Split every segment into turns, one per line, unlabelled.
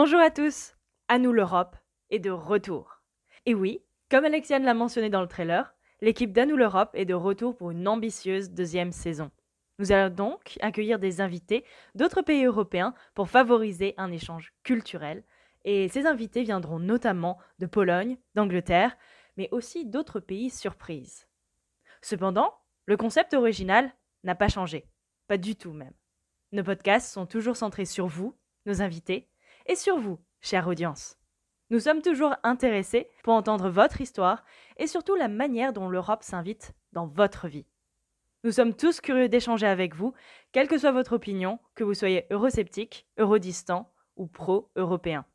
Bonjour à tous, à nous l'Europe est de retour. Et oui, comme Alexiane l'a mentionné dans le trailer, l'équipe d'À nous l'Europe est de retour pour une ambitieuse deuxième saison. Nous allons donc accueillir des invités d'autres pays européens pour favoriser un échange culturel. Et ces invités viendront notamment de Pologne, d'Angleterre, mais aussi d'autres pays surprises. Cependant, le concept original n'a pas changé. Pas du tout même. Nos podcasts sont toujours centrés sur vous, nos invités, et sur vous, chère audience. Nous sommes toujours intéressés pour entendre votre histoire et surtout la manière dont l'Europe s'invite dans votre vie. Nous sommes tous curieux d'échanger avec vous, quelle que soit votre opinion, que vous soyez eurosceptique, eurodistant ou pro-européen.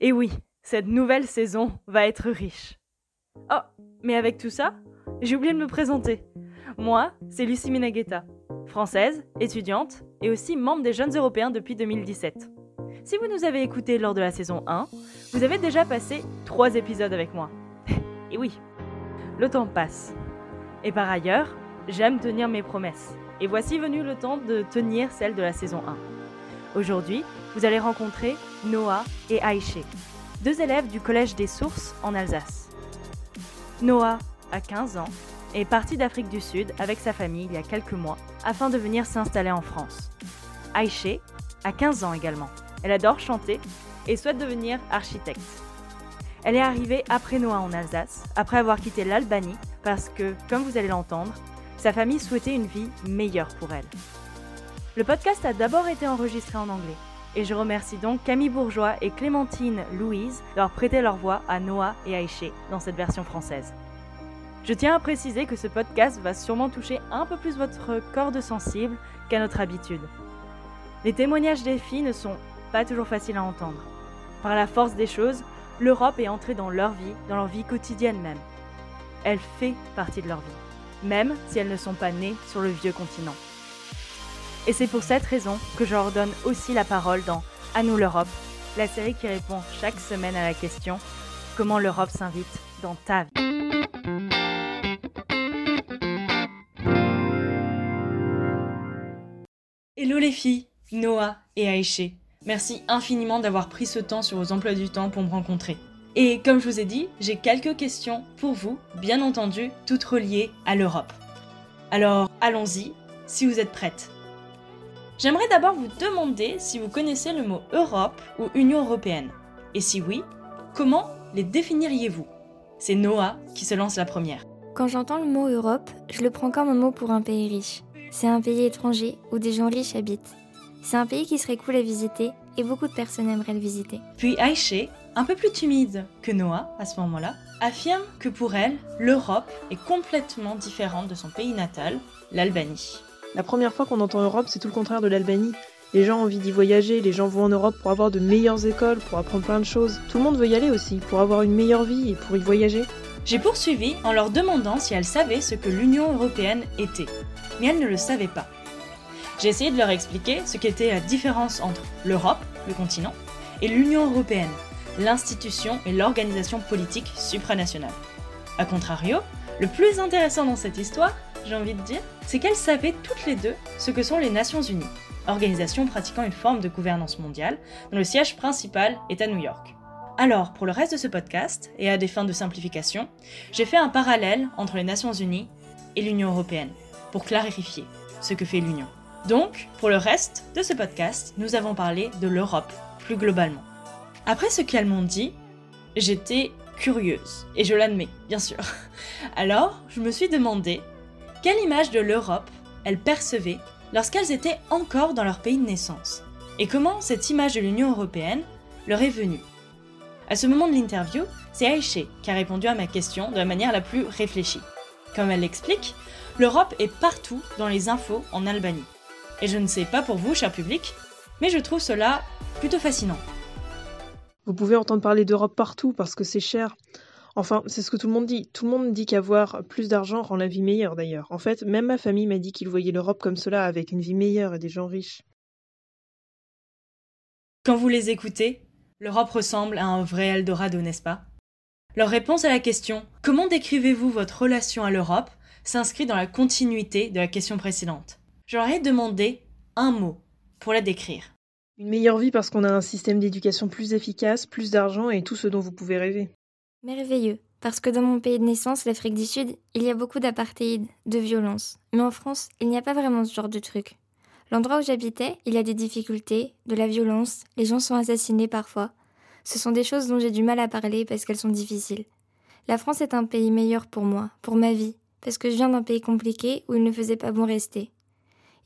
Et oui, cette nouvelle saison va être riche. Oh, mais avec tout ça, j'ai oublié de me présenter. Moi, c'est Lucie Minagueta, française, étudiante et aussi membre des Jeunes Européens depuis 2017. Si vous nous avez écoutés lors de la saison 1, vous avez déjà passé 3 épisodes avec moi. et oui, le temps passe. Et par ailleurs, j'aime tenir mes promesses. Et voici venu le temps de tenir celle de la saison 1. Aujourd'hui, vous allez rencontrer Noah et Aïché, deux élèves du Collège des Sources en Alsace. Noah a 15 ans est parti d'Afrique du Sud avec sa famille il y a quelques mois afin de venir s'installer en France. Aïché a 15 ans également. Elle adore chanter et souhaite devenir architecte. Elle est arrivée après Noah en Alsace, après avoir quitté l'Albanie, parce que, comme vous allez l'entendre, sa famille souhaitait une vie meilleure pour elle. Le podcast a d'abord été enregistré en anglais, et je remercie donc Camille Bourgeois et Clémentine Louise d'avoir prêté leur voix à Noah et Aïché dans cette version française. Je tiens à préciser que ce podcast va sûrement toucher un peu plus votre corde sensible qu'à notre habitude. Les témoignages des filles ne sont pas toujours faciles à entendre. Par la force des choses, l'Europe est entrée dans leur vie, dans leur vie quotidienne même. Elle fait partie de leur vie, même si elles ne sont pas nées sur le vieux continent. Et c'est pour cette raison que je leur donne aussi la parole dans À nous l'Europe, la série qui répond chaque semaine à la question Comment l'Europe s'invite dans ta vie? Noah et Aïché. Merci infiniment d'avoir pris ce temps sur vos emplois du temps pour me rencontrer. Et comme je vous ai dit, j'ai quelques questions pour vous, bien entendu, toutes reliées à l'Europe. Alors, allons-y, si vous êtes prêtes. J'aimerais d'abord vous demander si vous connaissez le mot Europe ou Union européenne. Et si oui, comment les définiriez-vous? C'est Noah qui se lance la première.
Quand j'entends le mot Europe, je le prends comme un mot pour un pays riche. C'est un pays étranger où des gens riches habitent. C'est un pays qui serait cool à visiter et beaucoup de personnes aimeraient le visiter.
Puis Aïché, un peu plus timide que Noah à ce moment-là, affirme que pour elle, l'Europe est complètement différente de son pays natal, l'Albanie.
La première fois qu'on entend Europe, c'est tout le contraire de l'Albanie. Les gens ont envie d'y voyager, les gens vont en Europe pour avoir de meilleures écoles, pour apprendre plein de choses. Tout le monde veut y aller aussi, pour avoir une meilleure vie et pour y voyager.
J'ai poursuivi en leur demandant si elles savaient ce que l'Union européenne était, mais elles ne le savaient pas. J'ai essayé de leur expliquer ce qu'était la différence entre l'Europe, le continent, et l'Union européenne, l'institution et l'organisation politique supranationale. A contrario, le plus intéressant dans cette histoire, j'ai envie de dire, c'est qu'elles savaient toutes les deux ce que sont les Nations Unies, organisation pratiquant une forme de gouvernance mondiale dont le siège principal est à New York. Alors, pour le reste de ce podcast, et à des fins de simplification, j'ai fait un parallèle entre les Nations Unies et l'Union Européenne, clarifier ce que fait l'Union. Donc, pour le reste de ce podcast, nous avons parlé de l'Europe, plus globalement. Après ce qu'elles m'ont dit, j'étais curieuse, et je l'admets, bien sûr. Alors, je me suis demandé quelle image de l'Europe elles percevaient lorsqu'elles étaient encore dans leur pays de naissance, et comment cette image de l'Union européenne leur est venue. À ce moment de l'interview, c'est Aïché qui a répondu à ma question de la manière la plus réfléchie. Comme elle l'explique, l'Europe est partout dans les infos en Albanie. Et je ne sais pas pour vous, cher public, mais je trouve cela plutôt fascinant.
Vous pouvez entendre parler d'Europe partout parce que c'est cher. Enfin, c'est ce que tout le monde dit. Tout le monde dit qu'avoir plus d'argent rend la vie meilleure d'ailleurs. En fait, même ma famille m'a dit qu'ils voyaient l'Europe comme cela, avec une vie meilleure et des gens riches.
Quand vous les écoutez, L'Europe ressemble à un vrai Eldorado, n'est-ce pas? Leur réponse à la question Comment décrivez-vous votre relation à l'Europe? S'inscrit dans la continuité de la question précédente. Je leur ai demandé un mot pour la décrire.
Une meilleure vie parce qu'on a un système d'éducation plus efficace, plus d'argent et tout ce dont vous pouvez rêver.
Merveilleux, parce que dans mon pays de naissance, l'Afrique du Sud, il y a beaucoup d'apartheid, de violence. Mais en France, il n'y a pas vraiment ce genre de truc. L'endroit où j'habitais, il y a des difficultés, de la violence, les gens sont assassinés parfois. Ce sont des choses dont j'ai du mal à parler parce qu'elles sont difficiles. La France est un pays meilleur pour moi, pour ma vie, parce que je viens d'un pays compliqué où il ne faisait pas bon rester.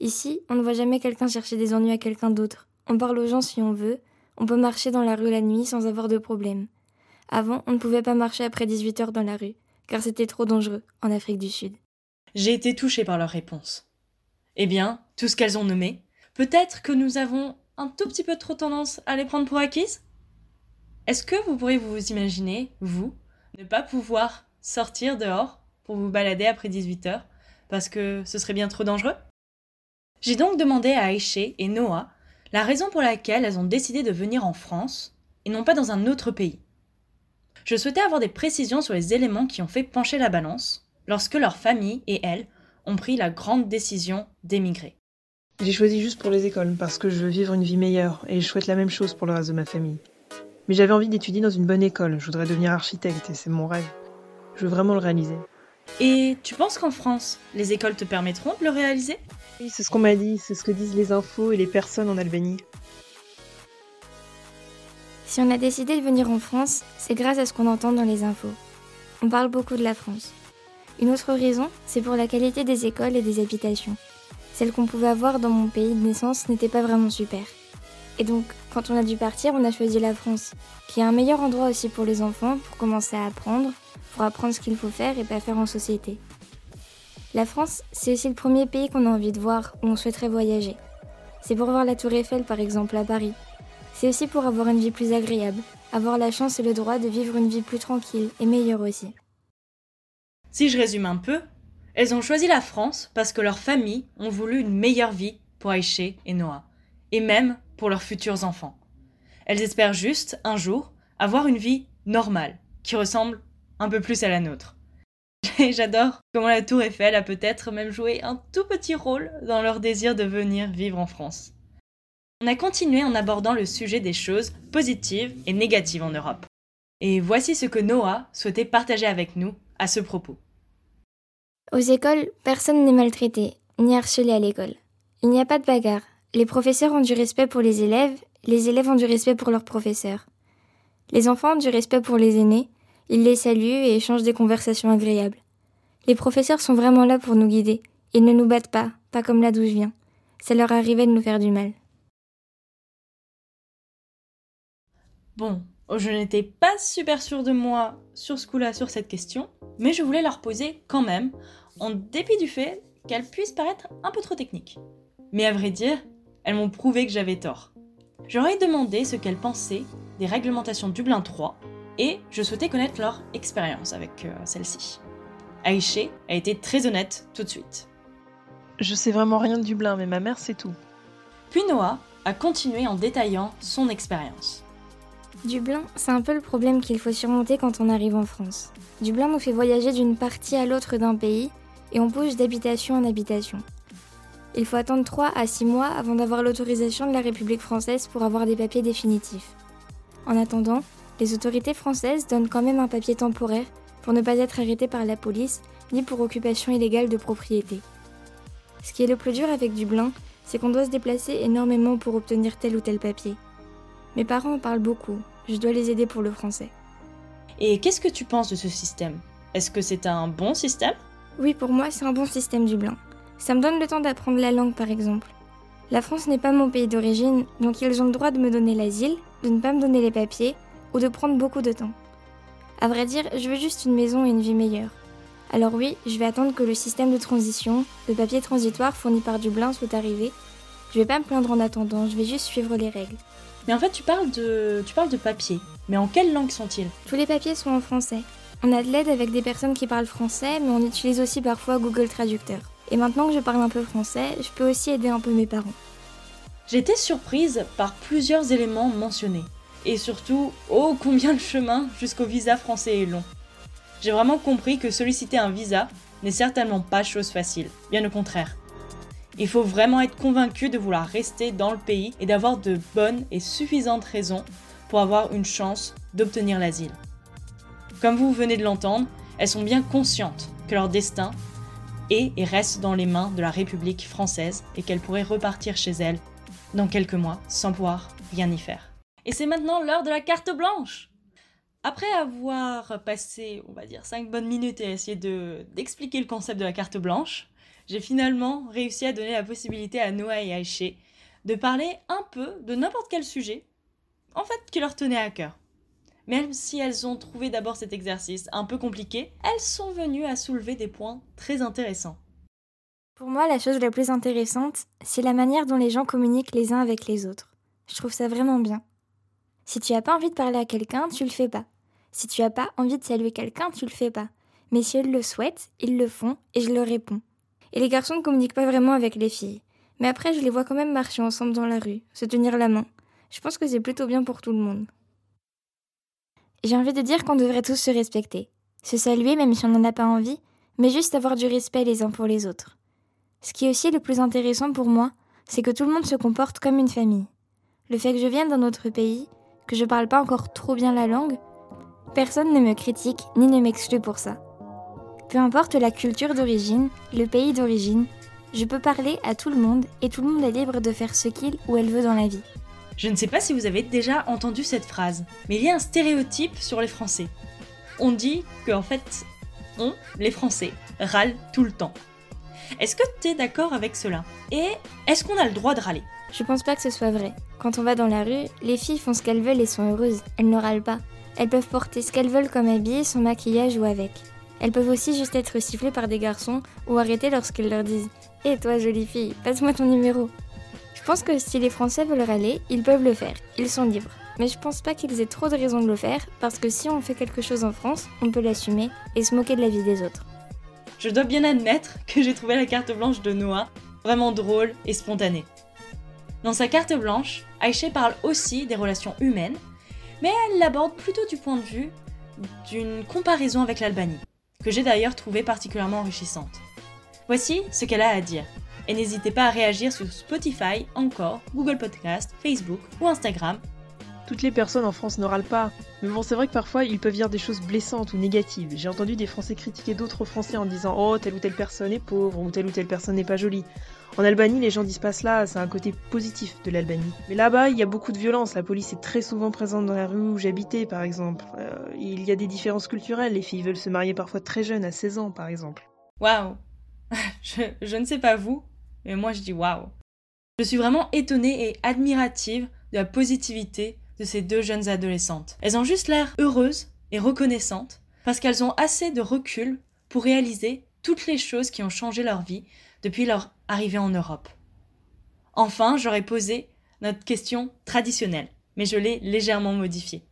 Ici, on ne voit jamais quelqu'un chercher des ennuis à quelqu'un d'autre. On parle aux gens si on veut, on peut marcher dans la rue la nuit sans avoir de problème. Avant, on ne pouvait pas marcher après 18 heures dans la rue, car c'était trop dangereux en Afrique du Sud.
J'ai été touchée par leurs réponses. Eh bien, tout ce qu'elles ont nommé, peut-être que nous avons un tout petit peu trop tendance à les prendre pour acquises? Est-ce que vous pourriez vous imaginer, vous, ne pas pouvoir sortir dehors vous balader après 18 heures parce que ce serait bien trop dangereux J'ai donc demandé à Aïché et Noah la raison pour laquelle elles ont décidé de venir en France et non pas dans un autre pays. Je souhaitais avoir des précisions sur les éléments qui ont fait pencher la balance lorsque leur famille et elles ont pris la grande décision d'émigrer.
J'ai choisi juste pour les écoles parce que je veux vivre une vie meilleure et je souhaite la même chose pour le reste de ma famille. Mais j'avais envie d'étudier dans une bonne école, je voudrais devenir architecte et c'est mon rêve. Je veux vraiment le réaliser.
Et tu penses qu'en France, les écoles te permettront de le réaliser?
Oui, c'est ce qu'on m'a dit, c'est ce que disent les infos et les personnes en Albanie.
Si on a décidé de venir en France, c'est grâce à ce qu'on entend dans les infos. On parle beaucoup de la France. Une autre raison, c'est pour la qualité des écoles et des habitations. Celles qu'on pouvait avoir dans mon pays de naissance n'étaient pas vraiment super. Et donc, quand on a dû partir, on a choisi la France, qui est un meilleur endroit aussi pour les enfants pour commencer à apprendre, pour apprendre ce qu'il faut faire et pas faire en société. La France, c'est aussi le premier pays qu'on a envie de voir, où on souhaiterait voyager. C'est pour voir la Tour Eiffel par exemple à Paris. C'est aussi pour avoir une vie plus agréable, avoir la chance et le droit de vivre une vie plus tranquille et meilleure aussi.
Si je résume un peu, elles ont choisi la France parce que leurs familles ont voulu une meilleure vie pour Aïché et Noah, et même pour leurs futurs enfants. Elles espèrent juste, un jour, avoir une vie normale, qui ressemble un peu plus à la nôtre. Et j'adore comment la Tour Eiffel a peut-être même joué un tout petit rôle dans leur désir de venir vivre en France. On a continué en abordant le sujet des choses positives et négatives en Europe. Et voici ce que Noah souhaitait partager avec nous à ce propos.
Aux écoles, personne n'est maltraité, ni harcelé à l'école. Il n'y a pas de bagarre. Les professeurs ont du respect pour les élèves, les élèves ont du respect pour leurs professeurs. Les enfants ont du respect pour les aînés, ils les saluent et échangent des conversations agréables. Les professeurs sont vraiment là pour nous guider. Ils ne nous battent pas, pas comme là d'où je viens. Ça leur arrivait de nous faire du mal.
Bon, je n'étais pas super sûre de moi sur ce coup-là, sur cette question, mais je voulais leur poser quand même, en dépit du fait qu'elle puisse paraître un peu trop technique. Mais à vrai dire, elles m'ont prouvé que j'avais tort. J'aurais demandé ce qu'elles pensaient des réglementations Dublin 3 et je souhaitais connaître leur expérience avec euh, celle-ci. Aïché a été très honnête tout de suite.
Je sais vraiment rien de Dublin, mais ma mère sait tout.
Puis Noah a continué en détaillant son expérience.
Dublin, c'est un peu le problème qu'il faut surmonter quand on arrive en France. Dublin nous fait voyager d'une partie à l'autre d'un pays et on bouge d'habitation en habitation. Il faut attendre 3 à 6 mois avant d'avoir l'autorisation de la République française pour avoir des papiers définitifs. En attendant, les autorités françaises donnent quand même un papier temporaire pour ne pas être arrêté par la police ni pour occupation illégale de propriété. Ce qui est le plus dur avec Dublin, c'est qu'on doit se déplacer énormément pour obtenir tel ou tel papier. Mes parents en parlent beaucoup, je dois les aider pour le français.
Et qu'est-ce que tu penses de ce système? Est-ce que c'est un bon système?
Oui, pour moi, c'est un bon système Dublin. Ça me donne le temps d'apprendre la langue, par exemple. La France n'est pas mon pays d'origine, donc ils ont le droit de me donner l'asile, de ne pas me donner les papiers, ou de prendre beaucoup de temps. À vrai dire, je veux juste une maison et une vie meilleure. Alors oui, je vais attendre que le système de transition, de papier transitoire fourni par Dublin soit arrivé. Je vais pas me plaindre en attendant, je vais juste suivre les règles.
Mais en fait, tu parles de, tu parles de papiers. Mais en quelle langue sont-ils?
Tous les papiers sont en français. On a de l'aide avec des personnes qui parlent français, mais on utilise aussi parfois Google Traducteur. Et maintenant que je parle un peu français, je peux aussi aider un peu mes parents.
J'étais surprise par plusieurs éléments mentionnés. Et surtout, oh combien le chemin jusqu'au visa français est long. J'ai vraiment compris que solliciter un visa n'est certainement pas chose facile, bien au contraire. Il faut vraiment être convaincu de vouloir rester dans le pays et d'avoir de bonnes et suffisantes raisons pour avoir une chance d'obtenir l'asile. Comme vous venez de l'entendre, elles sont bien conscientes que leur destin et reste dans les mains de la République française et qu'elles pourraient repartir chez elles dans quelques mois sans pouvoir rien y faire. Et c'est maintenant l'heure de la carte blanche après avoir passé, on va dire, 5 bonnes minutes à essayer d'expliquer le concept de la carte blanche, j'ai finalement réussi à donner la possibilité à Noah et Aïché de parler un peu de n'importe quel sujet, en fait, qui leur tenait à cœur. Même si elles ont trouvé d'abord cet exercice un peu compliqué, elles sont venues à soulever des points très intéressants.
Pour moi, la chose la plus intéressante, c'est la manière dont les gens communiquent les uns avec les autres. Je trouve ça vraiment bien. Si tu n'as pas envie de parler à quelqu'un, tu le fais pas. Si tu n'as pas envie de saluer quelqu'un, tu le fais pas. Mais si elles le souhaitent, ils le font et je leur réponds. Et les garçons ne communiquent pas vraiment avec les filles. Mais après, je les vois quand même marcher ensemble dans la rue, se tenir la main. Je pense que c'est plutôt bien pour tout le monde. J'ai envie de dire qu'on devrait tous se respecter. Se saluer même si on n'en a pas envie, mais juste avoir du respect les uns pour les autres. Ce qui est aussi le plus intéressant pour moi, c'est que tout le monde se comporte comme une famille. Le fait que je vienne d'un autre pays, que je parle pas encore trop bien la langue, personne ne me critique ni ne m'exclut pour ça. Peu importe la culture d'origine, le pays d'origine, je peux parler à tout le monde et tout le monde est libre de faire ce qu'il ou elle veut dans la vie.
Je ne sais pas si vous avez déjà entendu cette phrase, mais il y a un stéréotype sur les Français. On dit que en fait, on, les Français, râlent tout le temps. Est-ce que tu es d'accord avec cela? Et est-ce qu'on a le droit de râler?
Je pense pas que ce soit vrai. Quand on va dans la rue, les filles font ce qu'elles veulent et sont heureuses. Elles ne râlent pas. Elles peuvent porter ce qu'elles veulent comme habit, sans maquillage ou avec. Elles peuvent aussi juste être sifflées par des garçons ou arrêtées lorsqu'ils leur disent Hé toi jolie fille, passe-moi ton numéro. Je pense que si les Français veulent râler, ils peuvent le faire, ils sont libres. Mais je pense pas qu'ils aient trop de raisons de le faire, parce que si on fait quelque chose en France, on peut l'assumer et se moquer de la vie des autres.
Je dois bien admettre que j'ai trouvé la carte blanche de Noah vraiment drôle et spontanée. Dans sa carte blanche, Aïché parle aussi des relations humaines, mais elle l'aborde plutôt du point de vue d'une comparaison avec l'Albanie, que j'ai d'ailleurs trouvé particulièrement enrichissante. Voici ce qu'elle a à dire, et n'hésitez pas à réagir sur Spotify, encore, Google Podcast, Facebook ou Instagram.
Toutes les personnes en France ne râlent pas, mais bon, c'est vrai que parfois ils peuvent dire des choses blessantes ou négatives. J'ai entendu des Français critiquer d'autres Français en disant Oh, telle ou telle personne est pauvre ou telle ou telle personne n'est pas jolie. En Albanie, les gens disent pas cela, c'est un côté positif de l'Albanie. Mais là-bas, il y a beaucoup de violence, la police est très souvent présente dans la rue où j'habitais, par exemple. Euh, il y a des différences culturelles, les filles veulent se marier parfois très jeunes, à 16 ans, par exemple.
Waouh je, je ne sais pas vous, mais moi je dis waouh. Je suis vraiment étonnée et admirative de la positivité de ces deux jeunes adolescentes. Elles ont juste l'air heureuses et reconnaissantes parce qu'elles ont assez de recul pour réaliser toutes les choses qui ont changé leur vie depuis leur arrivée en Europe. Enfin, j'aurais posé notre question traditionnelle, mais je l'ai légèrement modifiée.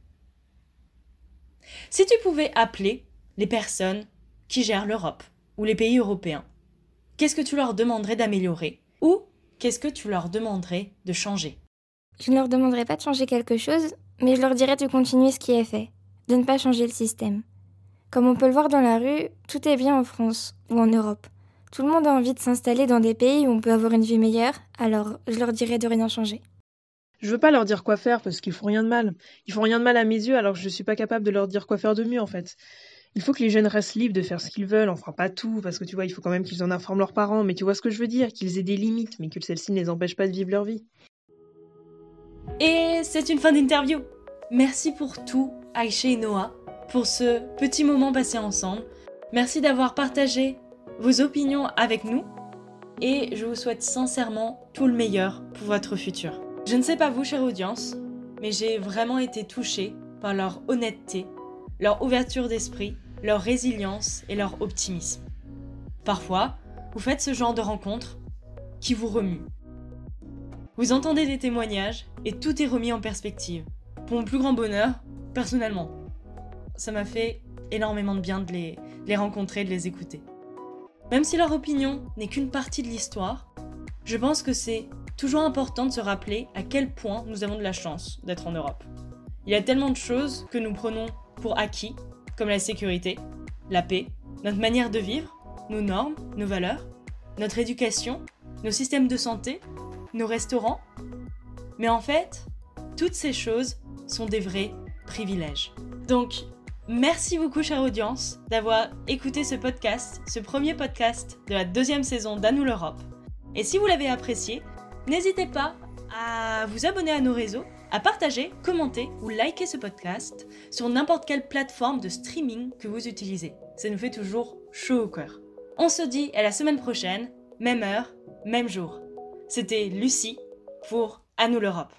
Si tu pouvais appeler les personnes qui gèrent l'Europe ou les pays européens, qu'est-ce que tu leur demanderais d'améliorer ou qu'est-ce que tu leur demanderais de changer?
Je ne leur demanderais pas de changer quelque chose, mais je leur dirais de continuer ce qui est fait, de ne pas changer le système. Comme on peut le voir dans la rue, tout est bien en France ou en Europe. Tout le monde a envie de s'installer dans des pays où on peut avoir une vie meilleure, alors je leur dirais de rien changer.
Je veux pas leur dire quoi faire parce qu'ils font rien de mal. Ils font rien de mal à mes yeux alors que je suis pas capable de leur dire quoi faire de mieux en fait. Il faut que les jeunes restent libres de faire ce qu'ils veulent, enfin pas tout, parce que tu vois, il faut quand même qu'ils en informent leurs parents, mais tu vois ce que je veux dire, qu'ils aient des limites, mais que celles-ci ne les empêchent pas de vivre leur vie.
Et c'est une fin d'interview. Merci pour tout, Aïcha et Noah, pour ce petit moment passé ensemble. Merci d'avoir partagé vos opinions avec nous et je vous souhaite sincèrement tout le meilleur pour votre futur. Je ne sais pas vous, chère audience, mais j'ai vraiment été touchée par leur honnêteté, leur ouverture d'esprit, leur résilience et leur optimisme. Parfois, vous faites ce genre de rencontres qui vous remuent. Vous entendez des témoignages et tout est remis en perspective. Pour mon plus grand bonheur, personnellement, ça m'a fait énormément de bien de les, les rencontrer, de les écouter. Même si leur opinion n'est qu'une partie de l'histoire, je pense que c'est toujours important de se rappeler à quel point nous avons de la chance d'être en Europe. Il y a tellement de choses que nous prenons pour acquis, comme la sécurité, la paix, notre manière de vivre, nos normes, nos valeurs, notre éducation, nos systèmes de santé, nos restaurants. Mais en fait, toutes ces choses sont des vrais privilèges. Donc, merci beaucoup, chère audience, d'avoir écouté ce podcast, ce premier podcast de la deuxième saison d'Anou l'Europe. Et si vous l'avez apprécié, n'hésitez pas à vous abonner à nos réseaux, à partager, commenter ou liker ce podcast sur n'importe quelle plateforme de streaming que vous utilisez. Ça nous fait toujours chaud au cœur. On se dit à la semaine prochaine, même heure, même jour. C'était Lucie pour À nous l'Europe.